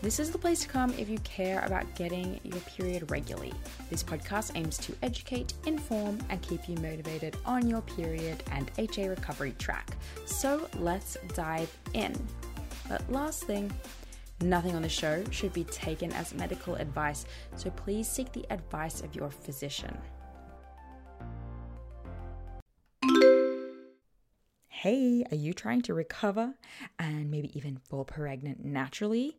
This is the place to come if you care about getting your period regularly. This podcast aims to educate, inform, and keep you motivated on your period and HA recovery track. So let's dive in. But last thing, nothing on the show should be taken as medical advice, so please seek the advice of your physician. Hey, are you trying to recover and maybe even fall pregnant naturally?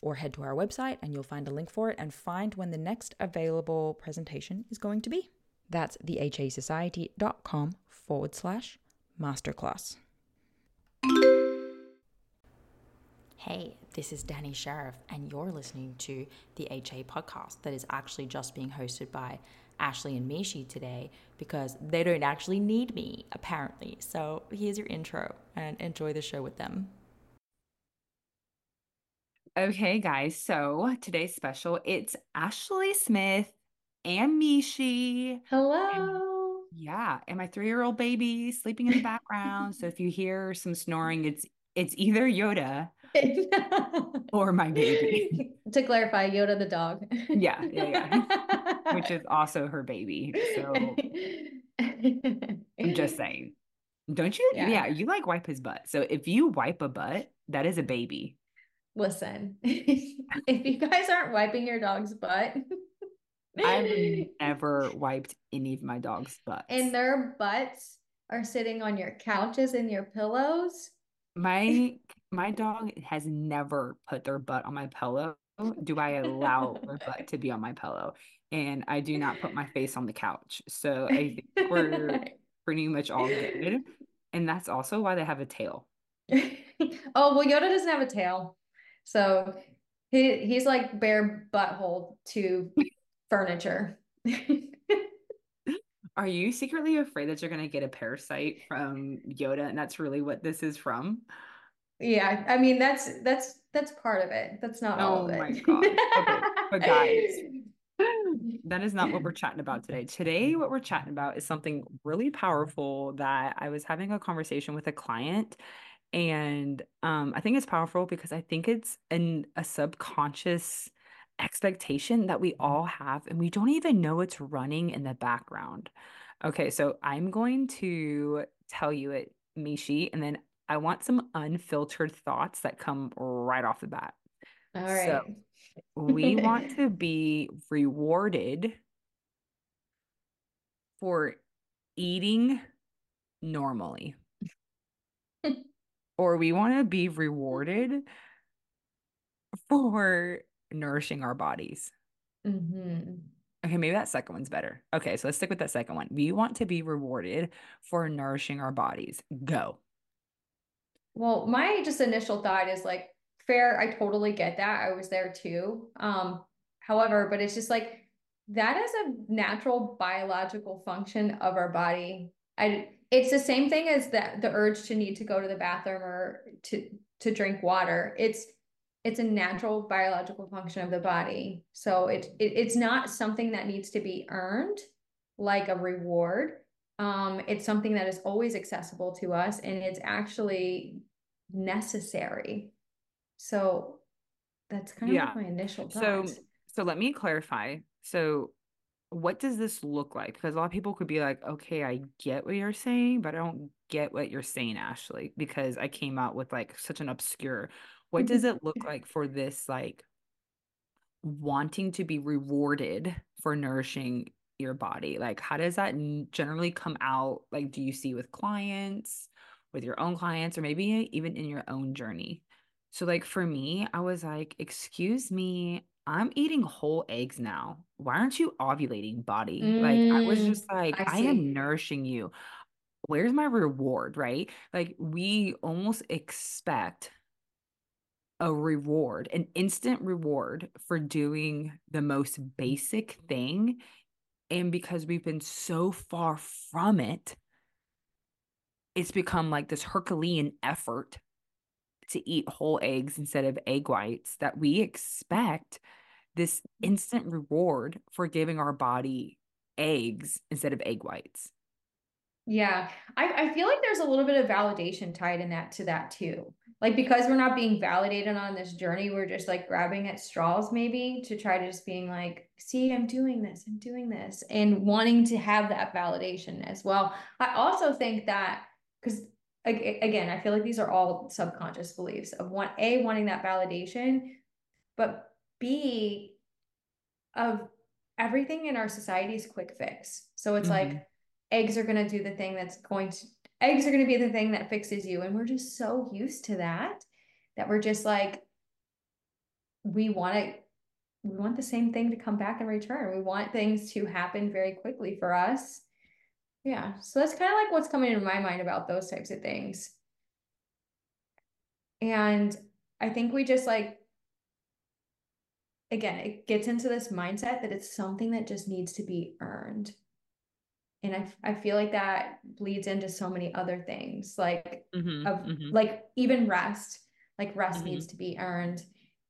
or head to our website and you'll find a link for it and find when the next available presentation is going to be. That's thehasociety.com forward slash masterclass. Hey, this is Dani Sheriff, and you're listening to the HA podcast that is actually just being hosted by Ashley and Mishi today because they don't actually need me, apparently. So here's your intro and enjoy the show with them. Okay, guys. So today's special, it's Ashley Smith and Mishi. Hello. And, yeah, and my three-year-old baby sleeping in the background. so if you hear some snoring, it's it's either Yoda or my baby. to clarify, Yoda the dog. yeah, yeah, yeah. Which is also her baby. So I'm just saying. Don't you? Yeah. yeah, you like wipe his butt. So if you wipe a butt, that is a baby. Listen, if you guys aren't wiping your dog's butt, I've never wiped any of my dog's butts. And their butts are sitting on your couches and your pillows. My my dog has never put their butt on my pillow. Do I allow their butt to be on my pillow? And I do not put my face on the couch. So I think we're pretty much all good. And that's also why they have a tail. oh well, Yoda doesn't have a tail, so he he's like bare butthole to furniture. Are you secretly afraid that you're going to get a parasite from Yoda and that's really what this is from? Yeah, I mean that's that's that's part of it. That's not all oh of it. Oh my god. Okay. But guys, that is not what we're chatting about today. Today, what we're chatting about is something really powerful that I was having a conversation with a client. And um, I think it's powerful because I think it's an, a subconscious expectation that we all have, and we don't even know it's running in the background. Okay, so I'm going to tell you it, Mishi, and then I want some unfiltered thoughts that come right off the bat. All right. So we want to be rewarded for eating normally. or we want to be rewarded for nourishing our bodies. Mm-hmm. Okay, maybe that second one's better. Okay, so let's stick with that second one. We want to be rewarded for nourishing our bodies. Go. Well, my just initial thought is like, fair. I totally get that. I was there too. Um, however, but it's just like that is a natural biological function of our body. I it's the same thing as that the urge to need to go to the bathroom or to to drink water. It's it's a natural biological function of the body. So it, it it's not something that needs to be earned like a reward. Um, it's something that is always accessible to us and it's actually necessary. So that's kind of yeah. like my initial thought. So so let me clarify. So what does this look like? Because a lot of people could be like, okay, I get what you're saying, but I don't get what you're saying, Ashley, because I came out with like such an obscure. What does it look like for this like wanting to be rewarded for nourishing your body? Like, how does that generally come out? Like, do you see with clients, with your own clients, or maybe even in your own journey? So, like for me, I was like, excuse me, I'm eating whole eggs now. Why aren't you ovulating, body? Mm, like, I was mm, just like, I, I am nourishing you. Where's my reward? Right. Like, we almost expect a reward, an instant reward for doing the most basic thing. And because we've been so far from it, it's become like this Herculean effort to eat whole eggs instead of egg whites, that we expect this mm-hmm. instant reward for giving our body eggs instead of egg whites. Yeah, I, I feel like there's a little bit of validation tied in that to that too. Like because we're not being validated on this journey, we're just like grabbing at straws maybe to try to just being like, see, I'm doing this, I'm doing this, and wanting to have that validation as well. I also think that because again, I feel like these are all subconscious beliefs of one A wanting that validation, but B of everything in our society is quick fix. So it's mm-hmm. like eggs are going to do the thing that's going to eggs are going to be the thing that fixes you and we're just so used to that that we're just like we want to we want the same thing to come back in return. We want things to happen very quickly for us yeah. So that's kind of like what's coming into my mind about those types of things. And I think we just like, again, it gets into this mindset that it's something that just needs to be earned. And I, I feel like that bleeds into so many other things, like mm-hmm, of mm-hmm. like even rest, like rest mm-hmm. needs to be earned.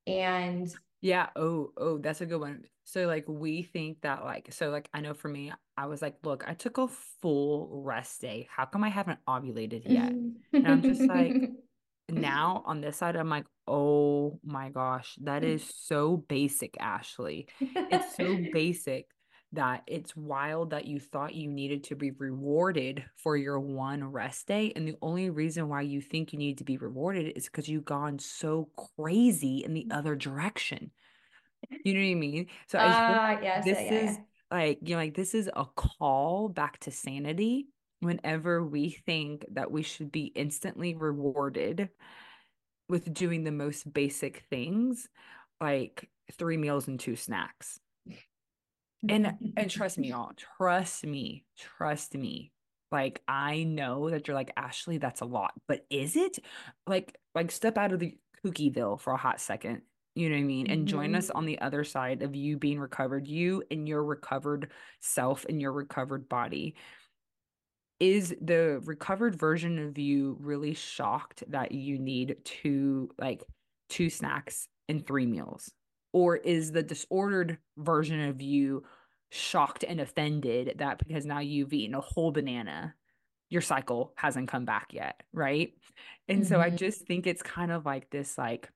And yeah, oh, oh, that's a good one. So like we think that like so like I know for me I was like look I took a full rest day how come I haven't ovulated yet and I'm just like Mm-hmm. now on this side I'm like oh my gosh that mm-hmm. is so basic Ashley. It's so basic that it's wild that you thought you needed to be rewarded for your one rest day and the only reason why you think you need to be rewarded is because you've gone so crazy in the mm-hmm. other direction. You know what I mean? So uh, yes, this yeah, is yeah. like, you know, like this is a call back to sanity whenever we think that we should be instantly rewarded with doing the most basic things like three meals and two snacks. And and trust me all, trust me, trust me. Like I know that you're like Ashley, that's a lot, but is it? Like like step out of the cookieville for a hot second you know what I mean? And join us mm-hmm. on the other side of you being recovered, you and your recovered self and your recovered body. Is the recovered version of you really shocked that you need two, like, two snacks and three meals? Or is the disordered version of you shocked and offended that because now you've eaten a whole banana, your cycle hasn't come back yet, right? And mm-hmm. so I mm-hmm. just think it's kind of like this like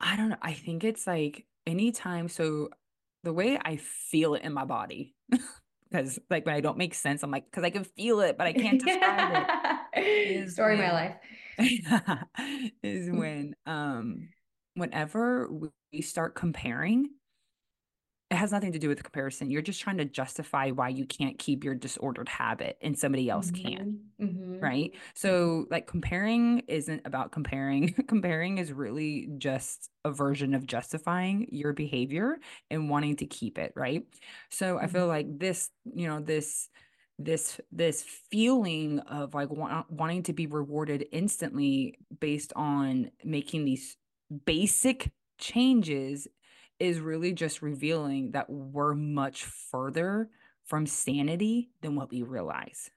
I don't know, I think it's like anytime so the way I feel it in my body because like when I don't make sense, I'm like, because I can feel it, but I can't describe it. Story when, of my life. is when um whenever we start comparing, it has nothing to do with comparison. You're just trying to justify why you can't keep your disordered habit and somebody else mm-hmm. can. Mm-hmm. Right. So, like, comparing isn't about comparing. comparing is really just a version of justifying your behavior and wanting to keep it. Right. So, mm-hmm. I feel mm-hmm. like this, you know, this this this feeling of like wa- wanting to be rewarded instantly based on making these basic changes is really just revealing that we're much further from sanity than what we realize.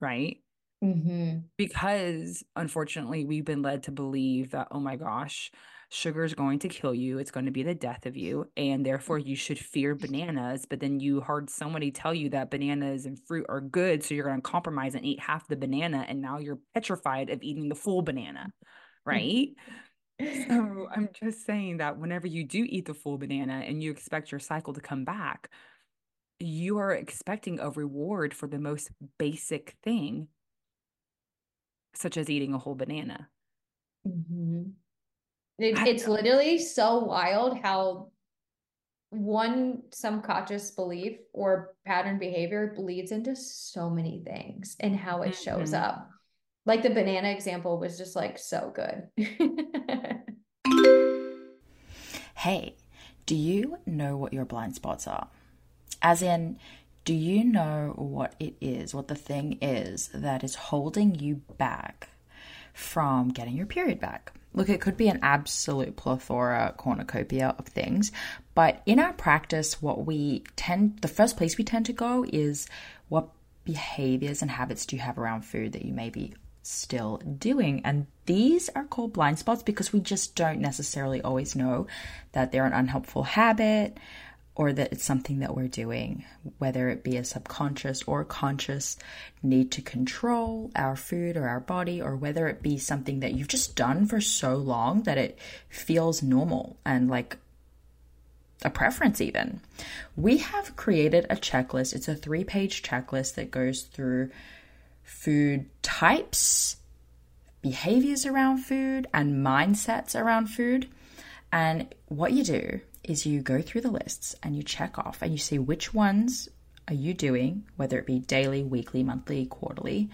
Right. Mm-hmm. Because unfortunately, we've been led to believe that, oh my gosh, sugar is going to kill you. It's going to be the death of you. And therefore, you should fear bananas. But then you heard somebody tell you that bananas and fruit are good. So you're going to compromise and eat half the banana. And now you're petrified of eating the full banana. Right. So I'm just saying that whenever you do eat the full banana and you expect your cycle to come back, you are expecting a reward for the most basic thing, such as eating a whole banana. Mm-hmm. It, it's literally so wild how one subconscious belief or pattern behavior bleeds into so many things and how it mm-hmm. shows up like the banana example was just like so good. hey, do you know what your blind spots are? As in, do you know what it is, what the thing is that is holding you back from getting your period back? Look, it could be an absolute plethora, cornucopia of things, but in our practice, what we tend, the first place we tend to go is what behaviors and habits do you have around food that you may be still doing. And these are called blind spots because we just don't necessarily always know that they're an unhelpful habit or that it's something that we're doing, whether it be a subconscious or conscious need to control our food or our body, or whether it be something that you've just done for so long that it feels normal and like a preference, even. We have created a checklist. It's a three page checklist that goes through food types, behaviors around food, and mindsets around food. And what you do is you go through the lists and you check off and you see which ones are you doing, whether it be daily, weekly, monthly, quarterly,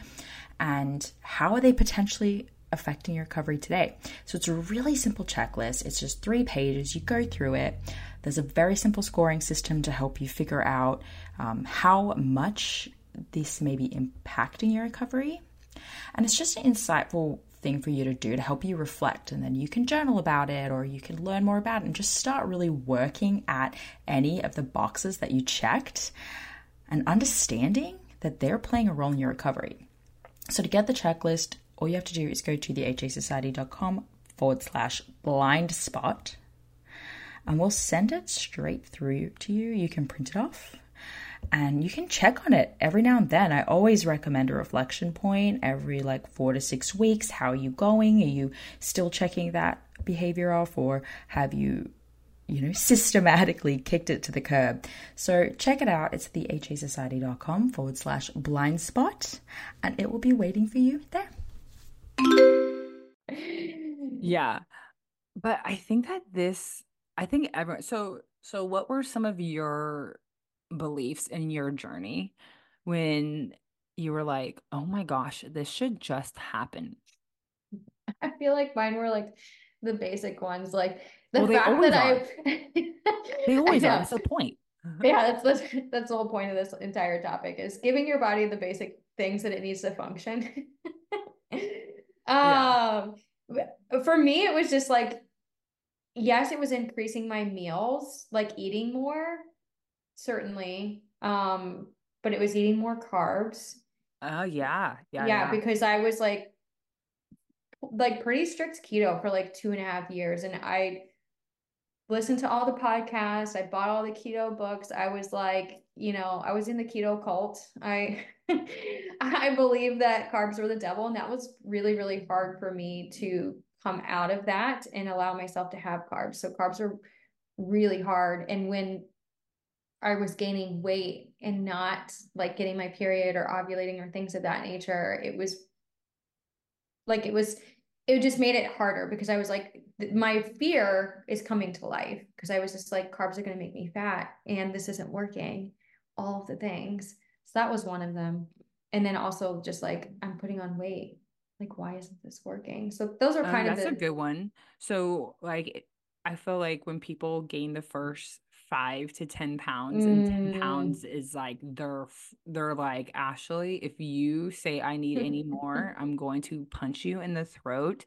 and how are they potentially affecting your recovery today. So it's a really simple checklist. It's just three pages. You go through it. There's a very simple scoring system to help you figure out um, how much this may be impacting your recovery. And it's just an insightful thing for you to do to help you reflect. And then you can journal about it or you can learn more about it and just start really working at any of the boxes that you checked and understanding that they're playing a role in your recovery. So to get the checklist, all you have to do is go to thehasociety.com forward slash blind spot and we'll send it straight through to you. You can print it off and you can check on it every now and then. I always recommend a reflection point every like four to six weeks. How are you going? Are you still checking that behavior off, or have you, you know, systematically kicked it to the curb? So check it out. It's the hasociety.com forward slash blind spot, and it will be waiting for you there. Yeah. But I think that this, I think everyone, so, so what were some of your beliefs in your journey when you were like, oh my gosh, this should just happen? I feel like mine were like the basic ones, like the well, fact that I they always are. That's the point. yeah, that's that's that's the whole point of this entire topic is giving your body the basic things that it needs to function. um, yeah. for me, it was just like, yes, it was increasing my meals, like eating more, certainly. Um, but it was eating more carbs. Oh yeah. Yeah. Yeah, because I was like like pretty strict keto for like two and a half years. And I listened to all the podcasts. I bought all the keto books. I was like, you know, I was in the keto cult. I I believe that carbs were the devil. And that was really, really hard for me to come out of that and allow myself to have carbs. So carbs are really hard. And when I was gaining weight and not like getting my period or ovulating or things of that nature, it was like it was it just made it harder because I was like my fear is coming to life because I was just like carbs are going to make me fat and this isn't working all of the things. So that was one of them. And then also just like I'm putting on weight. Like why isn't this working? So those are Um, kind of that's a good one. So, like, I feel like when people gain the first five to 10 pounds, and 10 Mm. pounds is like they're they're like, Ashley, if you say I need any more, I'm going to punch you in the throat.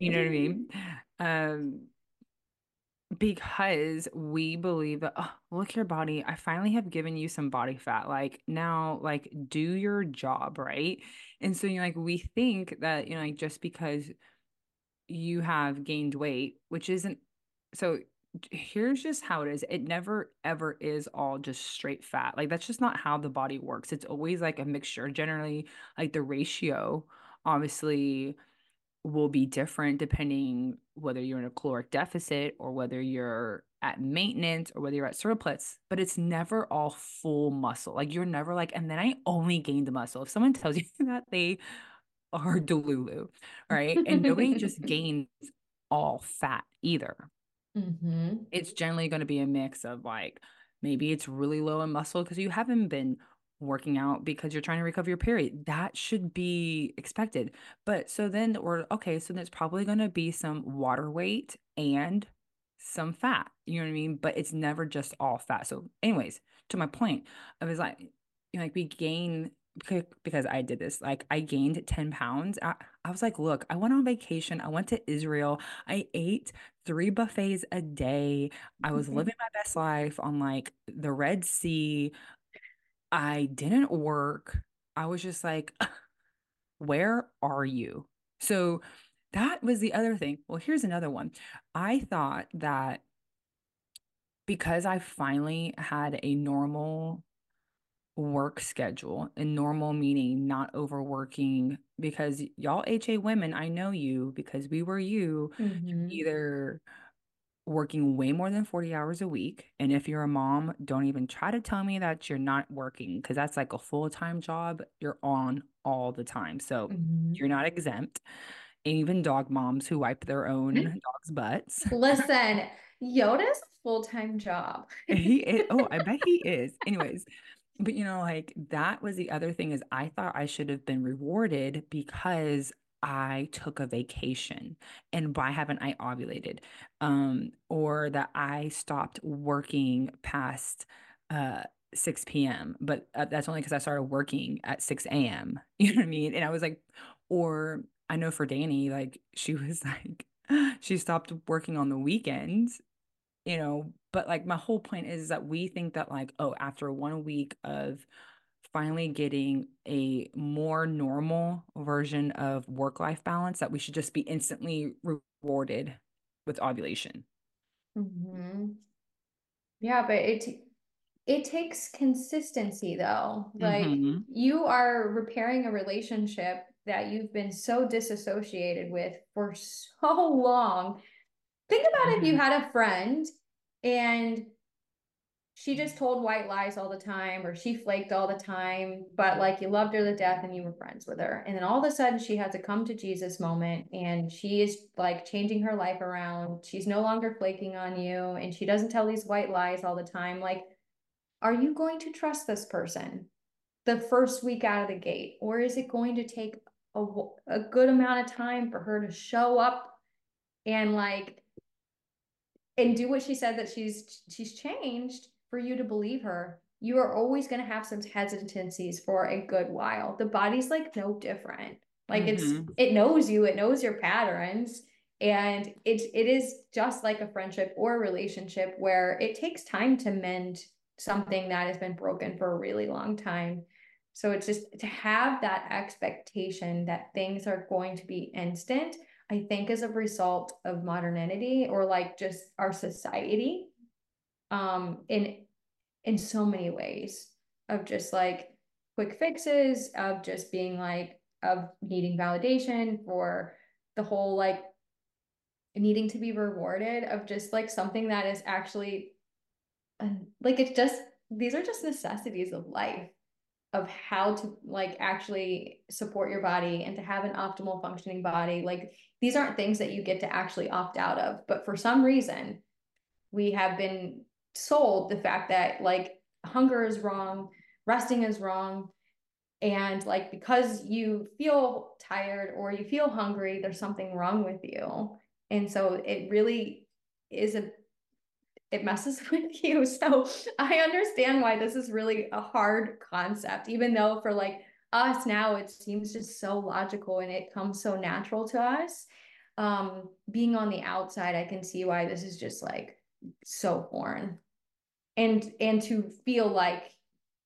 You know what I mean? Um, because we believe that, oh, look your body. I finally have given you some body fat. Like now, like do your job, right? And so you know, like we think that, you know, like just because you have gained weight, which isn't so here's just how it is. It never ever is all just straight fat. Like that's just not how the body works. It's always like a mixture. Generally, like the ratio obviously will be different depending whether you're in a caloric deficit or whether you're at maintenance or whether you're at surplus, but it's never all full muscle. Like you're never like, and then I only gained muscle. If someone tells you that, they are delulu, right? And nobody just gains all fat either. Mhm. It's generally going to be a mix of like maybe it's really low in muscle because you haven't been working out because you're trying to recover your period. That should be expected. But so then we're okay, so there's probably going to be some water weight and some fat. You know what I mean? But it's never just all fat. So, anyways, to my point, I was like, you know, like we gain because I did this. Like I gained 10 pounds. I, I was like, look, I went on vacation. I went to Israel. I ate three buffets a day. I was mm-hmm. living my best life on like the Red Sea. I didn't work. I was just like, where are you? So that was the other thing. Well, here's another one. I thought that because I finally had a normal work schedule, and normal meaning not overworking, because y'all HA women, I know you because we were you, Mhm. either working way more than 40 hours a week. And if you're a mom, don't even try to tell me that you're not working because that's like a full time job. You're on all the time. So Mhm. you're not exempt. And even dog moms who wipe their own dogs' butts. Listen, Yoda's full-time job. He is, oh, I bet he is. Anyways, but you know, like that was the other thing is I thought I should have been rewarded because I took a vacation and why haven't I ovulated? Um, or that I stopped working past uh 6 p.m. But uh, that's only because I started working at 6 a.m. You know what I mean? And I was like, or I know for Dani, like she was like, she stopped working on the weekends you know but like my whole point is that we think that like oh after one week of finally getting a more normal version of work life balance that we should just be instantly rewarded with ovulation Mhm. Yeah, but it it takes consistency though. Like Mhm. you are repairing a relationship that you've been so disassociated with for so long. Think about if you Mhm. had a friend and she just told white lies all the time or she flaked all the time, but like you loved her to death and you were friends with her. And then all of a sudden she has a come to Jesus moment and she is like changing her life around. She's no longer flaking on you and she doesn't tell these white lies all the time. Like, are you going to trust this person the first week out of the gate? Or is it going to take a, a good amount of time for her to show up and like and do what she said that she's she's changed for you to believe her. You are always going to have some hesitancies for a good while. The body's like no different. Like it's Mhm. it knows you it knows your patterns and it it is just like a friendship or a relationship where it takes time to mend something that has been broken for a really long time. So it's just to have that expectation that things are going to be instant I think as a result of modernity or like just our society um in in so many ways of just like quick fixes of just being like of needing validation for the whole like needing to be rewarded of just like something that is actually like it's just these are just necessities of life of how to like actually support your body and to have an optimal functioning body like these aren't things that you get to actually opt out of but for some reason we have been sold the fact that like hunger is wrong resting is wrong and like because you feel tired or you feel hungry there's something wrong with you. And so it really is a it messes with you. So I understand why this is really a hard concept, even though for like us now, it seems just so logical and it comes so natural to us. Um, being on the outside, I can see why this is just like so foreign. And and to feel like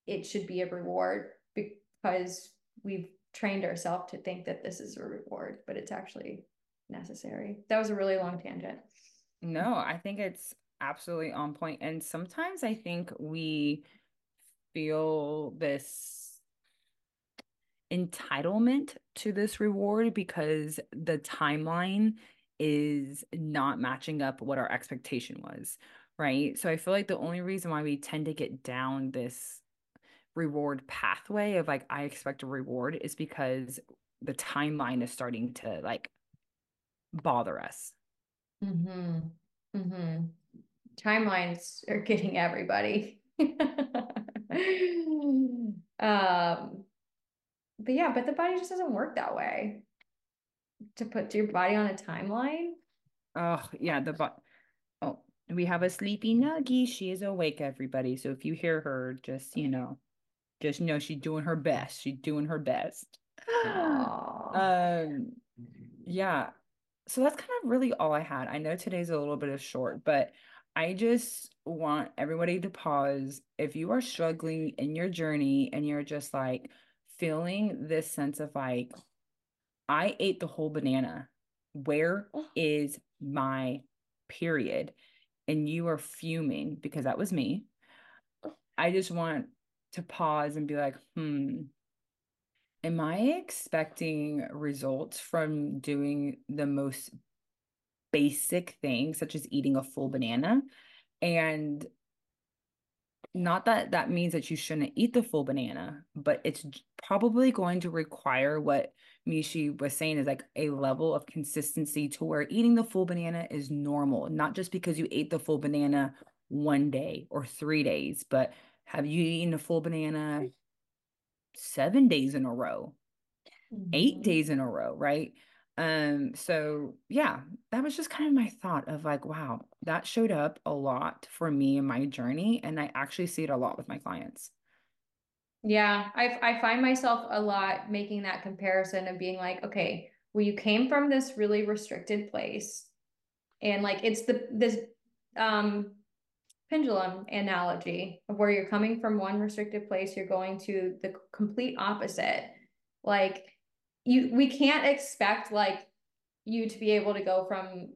it should be a reward because we've trained ourselves to think that this is a reward, but it's actually necessary. That was a really long tangent. No, I think it's absolutely on point. And sometimes I think we feel this entitlement to this reward because the timeline is not matching up what our expectation was, right? So I feel like the only reason why we tend to get down this reward pathway of like I expect a reward is because the timeline is starting to like bother us. Mm-hmm. Mm-hmm timelines are getting everybody. um, but yeah, but the body just doesn't work that way. To put your body on a timeline. Oh yeah, the but oh we have a sleepy nuggie. She is awake, everybody. So if you hear her, just you know, just know she's doing her best. She's doing her best. um, yeah. So that's kind of really all I had. I know today's a little bit of short, but I just want everybody to pause. If you are struggling in your journey and you're just like feeling this sense of like, I ate the whole banana. Where oh. my period? And you are fuming because that was me. I just want to pause and be like, hmm, am I expecting results from doing the most basic things such as eating a full banana. And not that that means that you shouldn't eat the full banana but it's probably going to require what mishi was saying is like a level of consistency to where eating the full banana is normal not just because you ate the full banana one day or three days but have you eaten a full banana seven days in a row mm-hmm. eight days in a row right um, so yeah, that was just kind of my thought of like, wow, that showed up a lot for me in my journey. And I actually see it a lot with my clients. Yeah, I I find myself a lot making that comparison of being like, okay, well, you came from this really restricted place, and like it's the this um pendulum analogy of where you're coming from one restricted place, you're going to the complete opposite. Like you we can't expect like you to be able to go from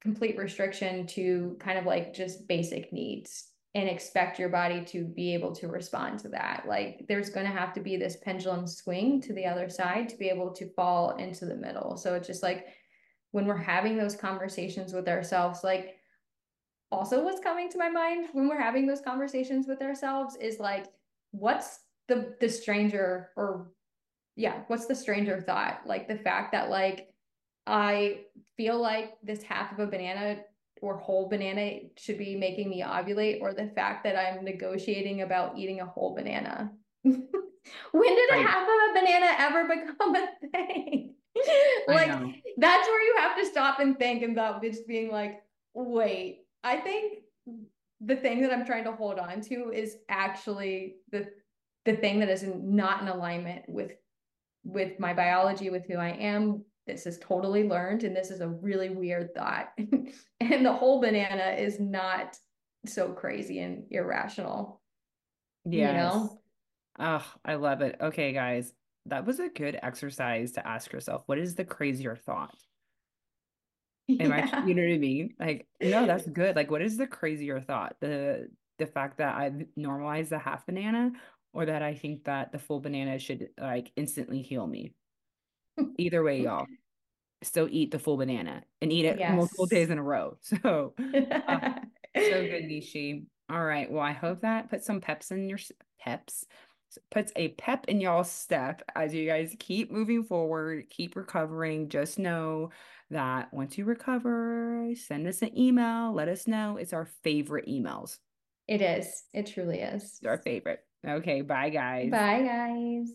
complete restriction to kind of like just basic needs and expect your body to be able to respond to that. Like there's going to have to be this pendulum swing to the other side to be able to fall into the middle. So it's just like when we're having those conversations with ourselves, like also what's coming to my mind when we're having those conversations with ourselves is like, what's the the stranger or yeah, what's the stranger thought? Like the fact that like I feel like this half of a banana or whole banana should be making me ovulate, or the fact that I'm negotiating about eating a whole banana. when did right. a half of a banana ever become a thing? like that's where you have to stop and think about just being like, wait, I think the thing that I'm trying to hold on to is actually the the thing that is not in alignment with with my biology, with who I am. This is totally learned, and this is a really weird thought. and the whole banana is not so crazy and irrational. Yeah. You know? Oh, I love it. Okay, guys. That was a good exercise to ask yourself what is the crazier thought? Am I, you know what I mean? Like, no, that's good. Like, what is the crazier thought? The the fact that I've normalized the half banana or that I think that the full banana should like instantly heal me. Either way, y'all still eat the full banana and eat it yes. multiple days in a row. So, uh, so good, Mishi. All right. Well, I hope that puts some peps in your peps, puts a pep in y'all's step as you guys keep moving forward, keep recovering. Just know that once you recover, send us an email. Let us know. It's our favorite emails. It is. It truly is. It's our favorite. Okay. Bye, guys. Bye, guys.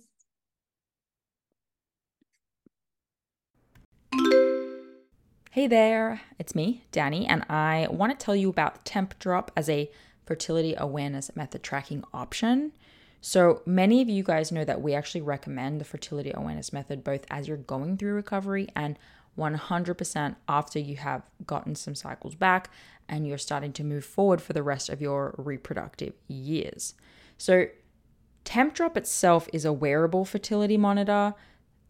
Hey there, it's me, Dani, and I want to tell you about Tempdrop as a fertility awareness method tracking option. So, many of you guys know that we actually recommend the fertility awareness method both as you're going through recovery and 100% after you have gotten some cycles back and you're starting to move forward for the rest of your reproductive years. So, Tempdrop itself is a wearable fertility monitor,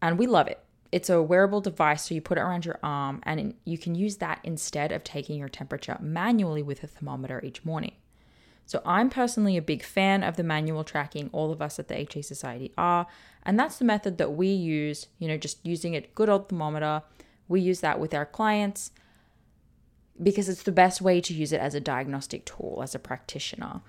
and we love it it's a wearable device, so you put it around your arm, and you can use that instead of taking your temperature manually with a thermometer each morning. So, I'm personally a big fan of the manual tracking, all of us at the HA Society are, and that's the method that we use, you know, just using a good old thermometer. We use that with our clients because it's the best way to use it as a diagnostic tool as a practitioner.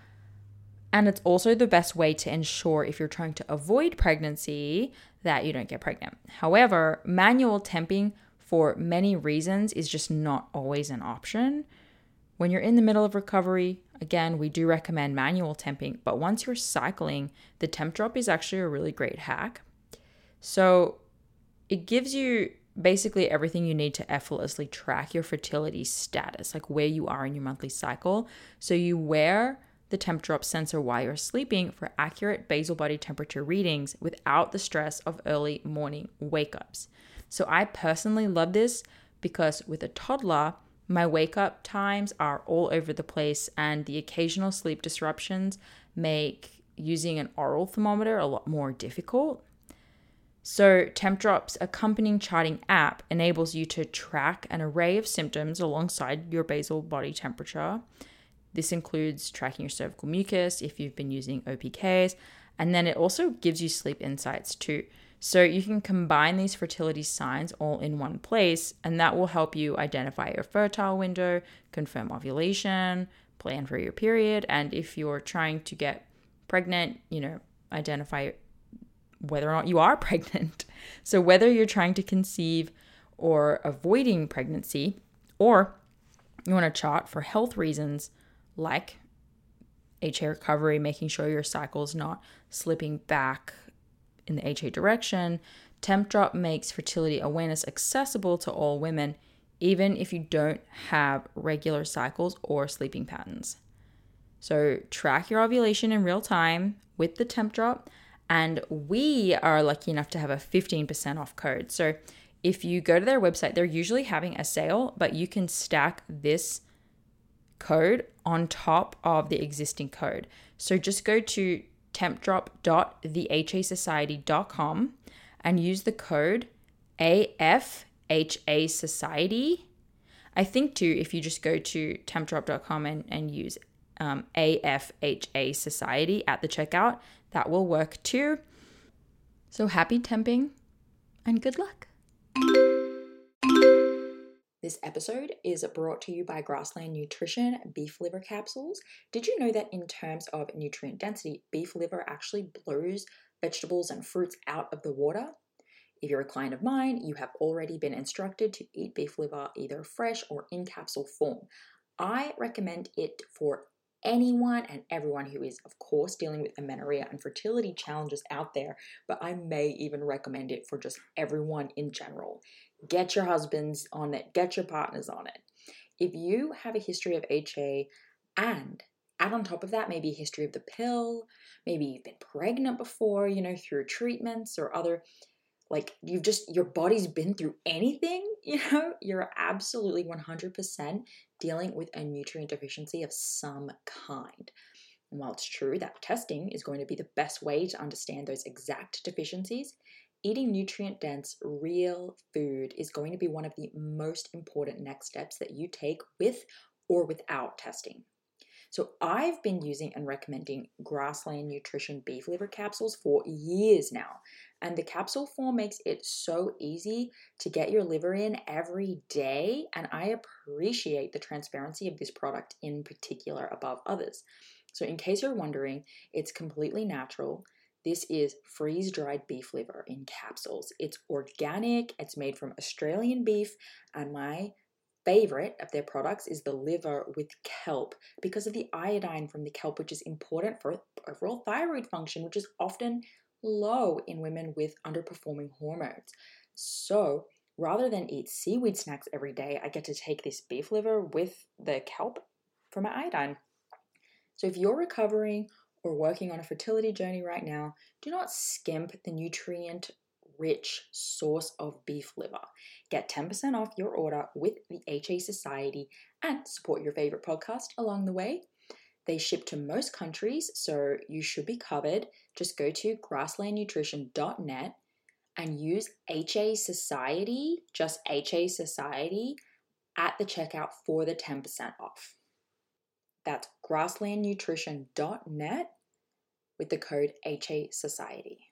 And it's also the best way to ensure if you're trying to avoid pregnancy that you don't get pregnant. However, manual temping for many reasons is just not always an option. When you're in the middle of recovery, again, we do recommend manual temping, but once you're cycling, the Tempdrop is actually a really great hack. So it gives you basically everything you need to effortlessly track your fertility status, like where you are in your monthly cycle. So you wear the Tempdrop sensor while you're sleeping for accurate basal body temperature readings without the stress of early morning wake ups. So I personally love this because with a toddler, my wake up times are all over the place, and the occasional sleep disruptions make using an oral thermometer a lot more difficult. So, Tempdrop's accompanying charting app enables you to track an array of symptoms alongside your basal body temperature this includes tracking your cervical mucus if you've been using OPKs, and then it also gives you sleep insights too. So you can combine these fertility signs all in one place, and that will help you identify your fertile window, confirm ovulation, plan for your period, and if you're trying to get pregnant, you know, identify whether or not you are pregnant. So whether you're trying to conceive or avoiding pregnancy, or you want to chart for health reasons, like HA recovery, making sure your cycle is not slipping back in the HA direction. Tempdrop makes fertility awareness accessible to all women, even if you don't have regular cycles or sleeping patterns. So, track your ovulation in real time with the Tempdrop, and we are lucky enough to have a 15% off code. So, if you go to their website, they're usually having a sale, but you can stack this code on top of the existing code. So just go to tempdrop.thehasociety.com and use the code AFHA Society. I think too, if you just go to tempdrop.com and, and use um, AFHA Society at the checkout, that will work too. So happy temping and good luck. This episode is brought to you by Grassland Nutrition beef liver capsules. Did you know that in terms of nutrient density, beef liver actually blows vegetables and fruits out of the water? If you're a client of mine, you have already been instructed to eat beef liver either fresh or in capsule form. I recommend it for anyone and everyone who is, of course, dealing with amenorrhea and fertility challenges out there, but I may even recommend it for just everyone in general. Get your husbands on it, get your partners on it. If you have a history of HA and add on top of that maybe a history of the pill, maybe you've been pregnant before, you know, through treatments or other like you've just your body's been through anything, you know, you're absolutely 100% dealing with a nutrient deficiency of some kind. And while it's true that testing is going to be the best way to understand those exact deficiencies, eating nutrient dense, real food is going to be one of the most important next steps that you take with or without testing. So, I've been using and recommending Grassland Nutrition beef liver capsules for years now. And the capsule form makes it so easy to get your liver in every day. And I appreciate the transparency of this product in particular above others. So, in case you're wondering, it's completely natural. This is freeze dried beef liver in capsules. It's organic, it's made from Australian beef, and my favorite of their products is the liver with kelp because of the iodine from the kelp, which is important for overall thyroid function, which is often low in women with underperforming hormones. So, rather than eat seaweed snacks every day, I get to take this beef liver with the kelp for my iodine. So, if you're recovering or working on a fertility journey right now, do not skimp the nutrient rich source of beef liver. Get 10% off your order with the HA Society and support your favorite podcast along the way. They ship to most countries, so you should be covered. Just go to grasslandnutrition.net and use HA Society, just HA Society, at the checkout for the 10% off. That's grasslandnutrition.net with the code HA Society.